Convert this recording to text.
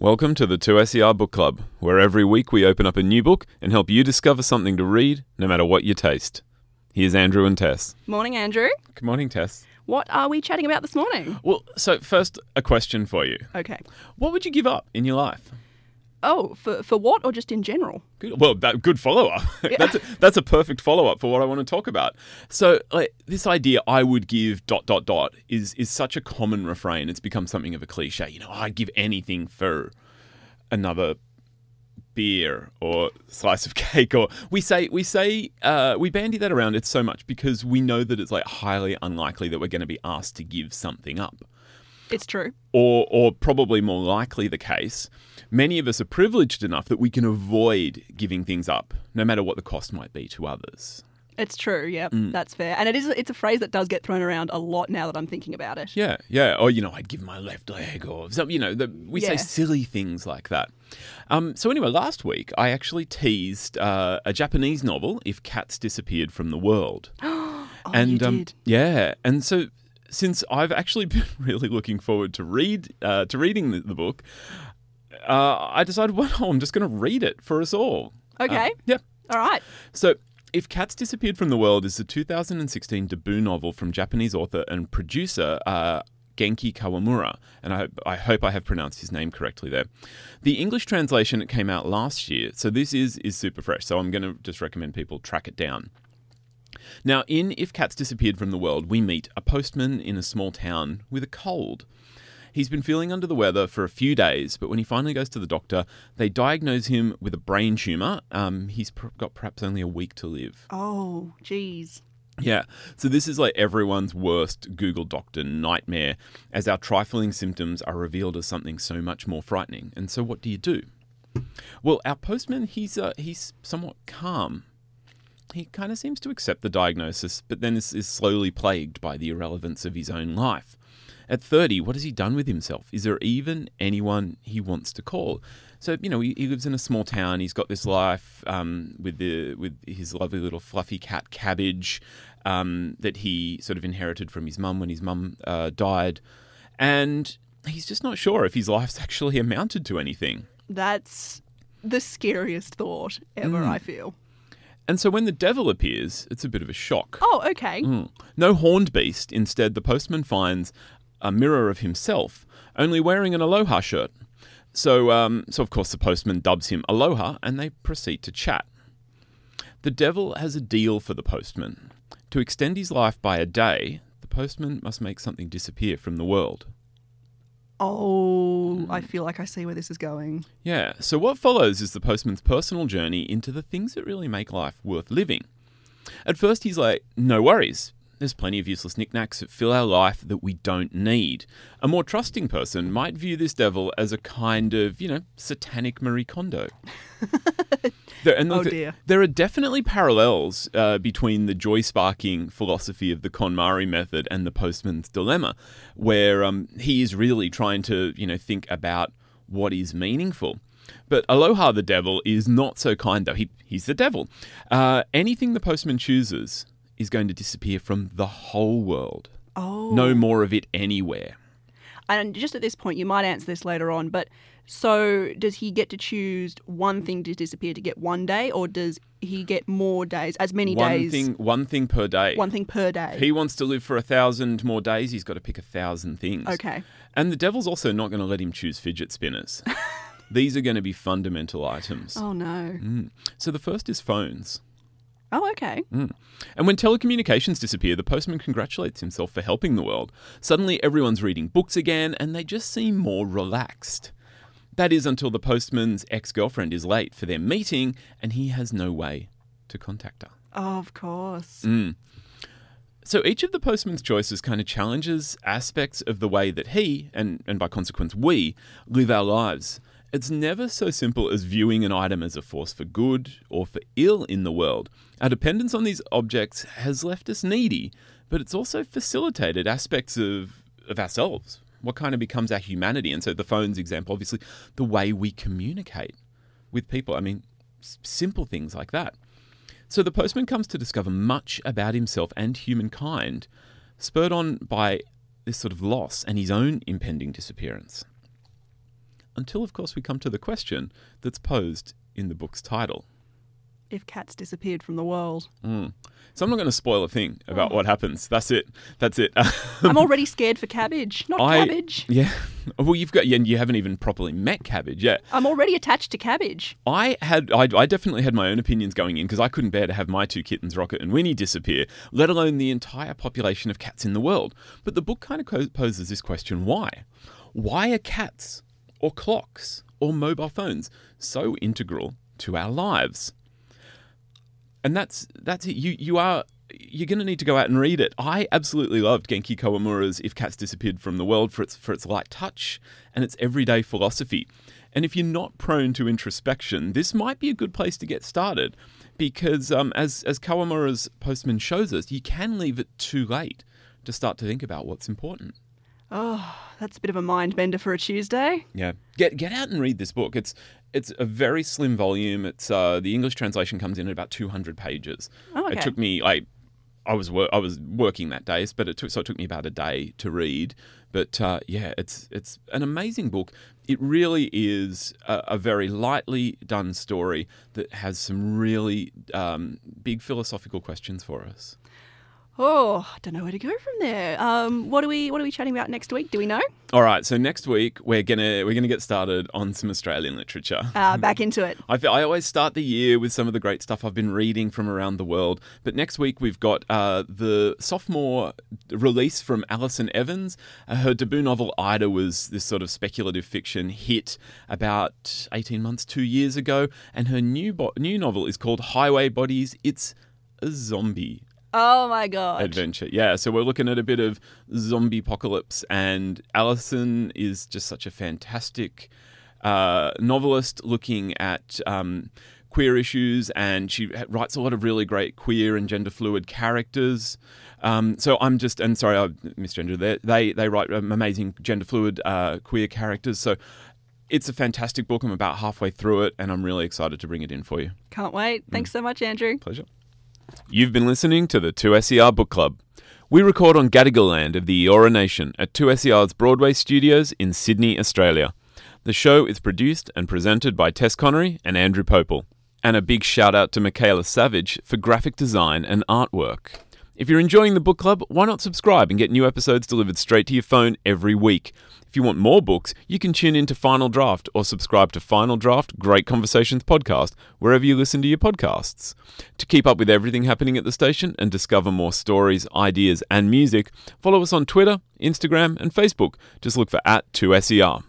Welcome to the 2SER Book Club, where every week we open up a new book and help you discover something to read, no matter what your taste. Here's Andrew and Tess. Morning, Andrew. Good morning, Tess. What are we chatting about this morning? Well, so first, a question for you. Okay. What would you give up in your life? Oh, for, for what or just in general? Good, well, that, good follow up. that's, a, that's a perfect follow up for what I want to talk about. So, like, this idea, I would give dot dot dot, is is such a common refrain. It's become something of a cliche. You know, I'd give anything for another beer or slice of cake or we say we say uh, we bandy that around it so much because we know that it's like highly unlikely that we're going to be asked to give something up It's true. or or probably more likely the case many of us are privileged enough that we can avoid giving things up no matter what the cost might be to others It's true. Yep, that's fair. And it is. It's a phrase that does get thrown around a lot now that I'm thinking about it. yeah yeah or you know i'd give my left leg or some you know the, we say silly things like that um, so anyway last week i actually teased uh, a japanese novel if cats disappeared from the world Oh, and you um, did. yeah, and so since I've actually been really looking forward to read uh, to reading the, the book, uh, I decided, well, I'm just going to read it for us all. Uh, Okay. yeah. All right. So, if Cats Disappeared from the World is a 2016 debut novel from Japanese author and producer uh, Genki Kawamura, and I, I hope I have pronounced his name correctly there. The English translation came out last year, so this is is super fresh. So I'm going to just recommend people track it down. Now, in If Cats Disappeared from the World, we meet a postman in a small town with a cold. He's been feeling under the weather for a few days, but when he finally goes to the doctor, they diagnose him with a brain tumour. Um, he's pr- got perhaps only a week to live. Oh, geez. Yeah, so this is like everyone's worst Google Doctor nightmare, as our trifling symptoms are revealed as something so much more frightening. And so, what do you do? Well, our postman, he's uh, he's somewhat calm. He kind of seems to accept the diagnosis, but then is, is slowly plagued by the irrelevance of his own life. At 30, what has he done with himself? Is there even anyone he wants to call? So, you know, he, he lives in a small town. He's got this life um, with, the, with his lovely little fluffy cat, Cabbage, um, that he sort of inherited from his mum when his mum uh, died. And he's just not sure if his life's actually amounted to anything. That's the scariest thought ever. Mm. I feel. And so when the devil appears, it's a bit of a shock. Oh, okay. Mm. No horned beast. Instead, the postman finds a mirror of himself, only wearing an aloha shirt. So, um, so of course, the postman dubs him Aloha, and they proceed to chat. The devil has a deal for the postman. To extend his life by a day, the postman must make something disappear from the world. Oh, Mm. I feel like I see where this is going. Yeah, so what follows is the postman's personal journey into the things that really make life worth living. At first, he's like, no worries. There's plenty of useless knickknacks that fill our life that we don't need. A more trusting person might view this devil as a kind of, you know, satanic Marie Kondo. there, and Oh, dear. there are definitely parallels uh, between the joy sparking philosophy of the KonMari method and the postman's dilemma, where um, he is really trying to, you know, think about what is meaningful. But Aloha the devil is not so kind, though. He, he's the devil. Uh, anything the postman chooses is going to disappear from the whole world. Oh, No more of it anywhere. And just at this point, you might answer this later on, but so does he get to choose one thing to disappear to get one day, or does he get more days, as many one days, thing, one thing per day. one thing per day? If he wants to live for a thousand more days, he's got to pick a thousand things. Okay. And the devil's also not going to let him choose fidget spinners. These are going to be fundamental items. Oh no. Mm. So the first is phones. Oh, okay. Mm. And when telecommunications disappear, the postman congratulates himself for helping the world. Suddenly, everyone's reading books again, and they just seem more relaxed. That is until the postman's ex girlfriend is late for their meeting, and he has no way to contact her. of course. Mm. So each of the postman's choices kind of challenges aspects of the way that he, and, and by consequence we, live our lives. It's never so simple as viewing an item as a force for good or for ill in the world. Our dependence on these objects has left us needy, but it's also facilitated aspects of, of ourselves, what kind of becomes our humanity. And so the phone's example, obviously, the way we communicate with people. I mean, s- simple things like that. So the postman comes to discover much about himself and humankind, spurred on by this sort of loss and his own impending disappearance. Until, of course, we come to the question that's posed in the book's title. If cats disappeared from the world. Mm. So I'm not going to spoil a thing about Oh. what happens. That's it. That's it. I'm already scared for cabbage. Not I- cabbage. yeah. Well, you've got, and you haven't even properly met Cabbage yet. I'm already attached to cabbage. I had, I, I definitely had my own opinions going in because I couldn't bear to have my two kittens, Rocket and Winnie, disappear, let alone the entire population of cats in the world. But the book kind of poses this question: Why? Why are cats, or clocks, or mobile phones so integral to our lives? And that's that's it. You you are you're going to need to go out and read it. I absolutely loved Genki Kawamura's "If Cats Disappeared from the World" for its for its light touch and its everyday philosophy. And if you're not prone to introspection, this might be a good place to get started, because um, as as Kawamura's Postman shows us, you can leave it too late to start to think about what's important. Oh, that's a bit of a mind bender for a Tuesday. Yeah, get get out and read this book. It's it's a very slim volume. It's uh, the English translation comes in at about 200 pages. Oh, okay. It took me like I was wor- I was working that day, but it took so it took me about a day to read. But uh, yeah, it's it's an amazing book. It really is a, a very lightly done story that has some really um, big philosophical questions for us. Oh, I don't know where to go from there. Um, what are we What are we chatting about next week? Do we know? All right, so next week we're gonna we're gonna get started on some Australian literature. Uh, back into it. I, feel, I always start the year with some of the great stuff I've been reading from around the world. But next week we've got uh, the sophomore release from Alison Evans. Uh, her debut novel Ida was this sort of speculative fiction hit about eighteen months, two years ago, and her new bo- new novel is called Highway Bodies. It's a zombie Oh my god. adventure. Yeah, so we're looking at a bit of zombie apocalypse, and Alison is just such a fantastic uh, novelist looking at. Um, Queer issues, and she writes a lot of really great queer and gender fluid characters. Um, so I'm just, and sorry, I misgendered there. They they write um, amazing gender fluid uh, queer characters. So it's a fantastic book. I'm about halfway through it, and I'm really excited to bring it in for you. Can't wait. Thanks so much, Andrew. Pleasure. You've been listening to the 2SER Book Club. We record on Gadigal land of the Eora Nation at 2SER's Broadway studios in Sydney, Australia. The show is produced and presented by Tess Connery and Andrew Popel. And a big shout out to Michaela Savage for graphic design and artwork. If you're enjoying the book club, why not subscribe and get new episodes delivered straight to your phone every week? If you want more books, you can tune in to Final Draft or subscribe to Final Draft Great Conversations podcast wherever you listen to your podcasts. To keep up with everything happening at the station and discover more stories, ideas, and music, follow us on Twitter, Instagram, and Facebook. Just look for at 2SER.